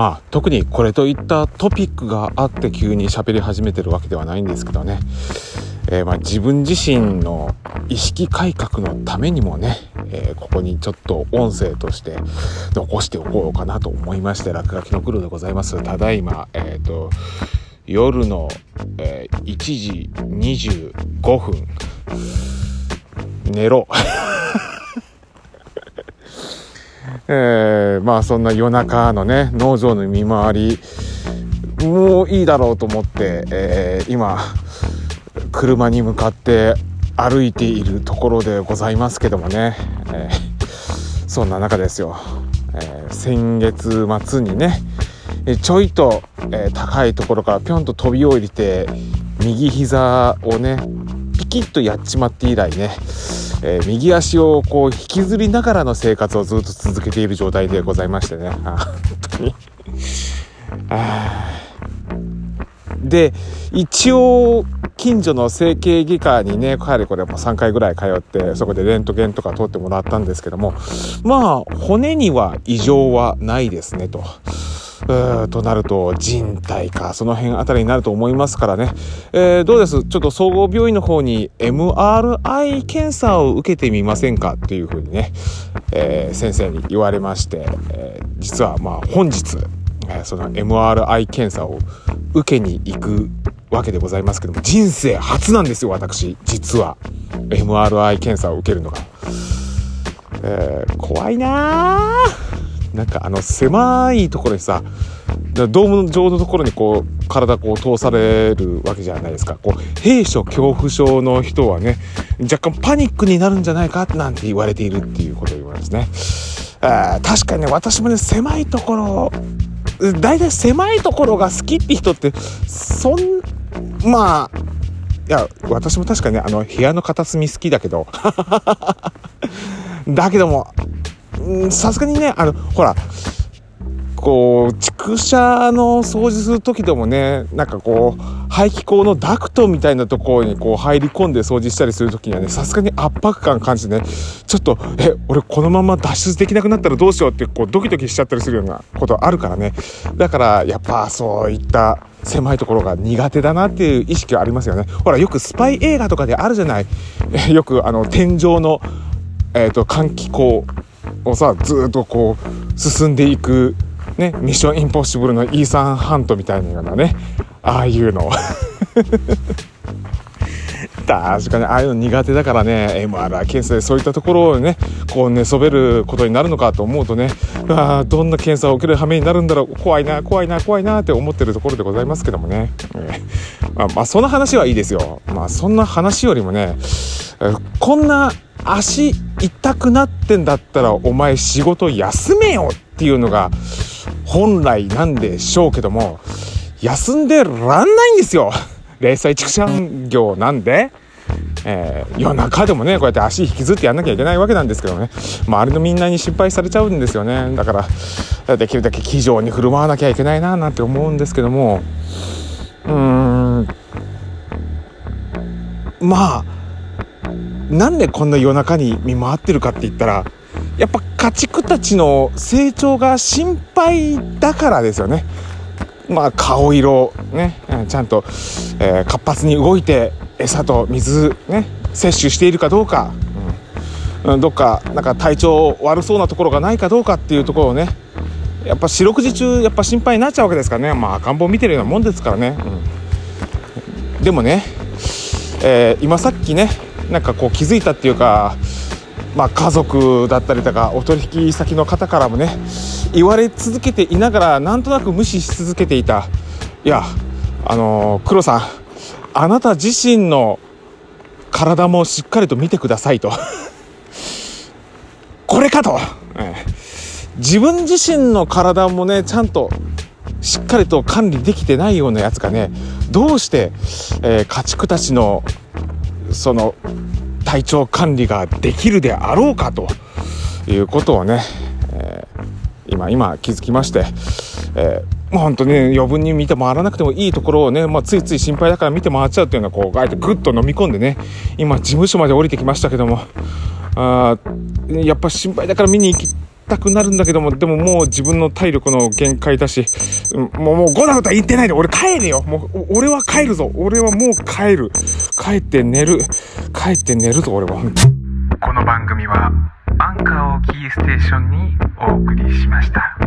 まあ特にこれといったトピックがあって急に喋り始めてるわけではないんですけどね、えー、ま自分自身の意識改革のためにもね、えー、ここにちょっと音声として残しておこうかなと思いまして落書きの黒でございます。ただいまえっ、ー、と夜の、え、1時25分寝ろ。えー、まあそんな夜中のね農場の見回りもういいだろうと思って、えー、今車に向かって歩いているところでございますけどもね、えー、そんな中ですよ、えー、先月末にねちょいと、え、高いところからぴょんと飛び降りて右膝をねキッとやっちまって以来ねえー、右足をこう引きずりながらの生活をずっと続けている状態でございましてね。あ本当に。で一応近所の整形外科にねかれこれも3回ぐらい通ってそこでレントゲンとか取ってもらったんですけどもまあ骨には異常はないですねと。となると人体かその辺あたりになると思いますからね、えー、どうです？ちょっと総合病院の方に MRI 検査を受けてみませんか？っていうふうにね、えー、先生に言われまして、えー、実はまあ本日、えその MRI 検査を受けに行くわけでございますけども人生初なんですよ私実は。MRI 検査を受けるのが、え怖いなー。なんかあの狭いところにさドーム上のところにこう体こう通されるわけじゃないですか。こう兵所恐怖症の人はね若干パニックになるんじゃないかなんて言われているっていうことを言われますね。あ確かにね私もね狭いところ大体狭いところが好きって人ってそんまあいや私も確かにねあの部屋の片隅好きだけど。だけどもさすがにね、あの、ほら、こう、畜舎の掃除する時でもね、なんかこう、排気口のダクトみたいなところにこう入り込んで掃除したりする時にはね、さすがに圧迫感感じてね、ちょっと、え、俺このまま脱出できなくなったらどうしようってこうドキドキしちゃったりするようなことあるからね。だから、やっぱそういった狭いところが苦手だなっていう意識はありますよね。ほら、よくスパイ映画とかであるじゃない。よくあの、天井の、えっ、ー、と、換気口をさずっとこう進んでいくねミッションインポッシブルのイーサン・ハントみたいなようなねああいうの。確かにああいうの苦手だからね MRI 検査でそういったところをねこう寝そべることになるのかと思うとねあどんな検査を受ける羽目になるんだろう怖いな怖いな怖いなって思ってるところでございますけどもね、えー、まあ、まあその話はいいですよ。まあそんな話よりもねこんな足痛くなってんだったらお前仕事休めよっていうのが本来なんでしょうけども休んでらんないんですよ。零細畜産業なんで。えー、夜中でもねこうやって足引きずってやんなきゃいけないわけなんですけどね。周りのみんなに心配されちゃうんですよね。だからできるだけ気丈に振る舞わなきゃいけないななんて思うんですけども。うーん。まあなんでこんな夜中に見回ってるかって言ったらやっぱ家畜たちの成長が心配だからですよね。まあ顔色ねちゃんと、えー、活発に動いて餌と水ね摂取しているかどうか、うん、どっかなんか体調悪そうなところがないかどうかっていうところをねやっぱ四六時中やっぱ心配になっちゃうわけですからね。まあ赤ん坊見てるようなもんですからね、うん、でもね、えー、今さっきねなんかこう気づいたっていうか、まあ、家族だったりとかお取引先の方からもね言われ続けていながらなんとなく無視し続けていた。いやあの黒さんあなた自身の体もしっかりと見てくださいと。これかと、ええ、自分自身の体もねちゃんとしっかりと管理できてないようなやつがねどうして、えー、家畜たちのその体調管理ができるであろうかということをね、えー、今今気づきまして、えー、もう本当に、余分に見て回らなくてもいいところをね、まあ、ついつい心配だから見て回っちゃうっていうのがこうあえてグッと飲み込んでね今事務所まで降りてきましたけどもあやっぱ心配だから見に行きたくなるんだけども、でももう自分の体力の限界だし、もう、もうごだごだ言ってないで、俺帰れよ。もう、俺は帰るぞ。俺はもう帰る。帰って寝る。帰って寝るぞ、俺は。この番組はアンカーをキーステーションにお送りしました。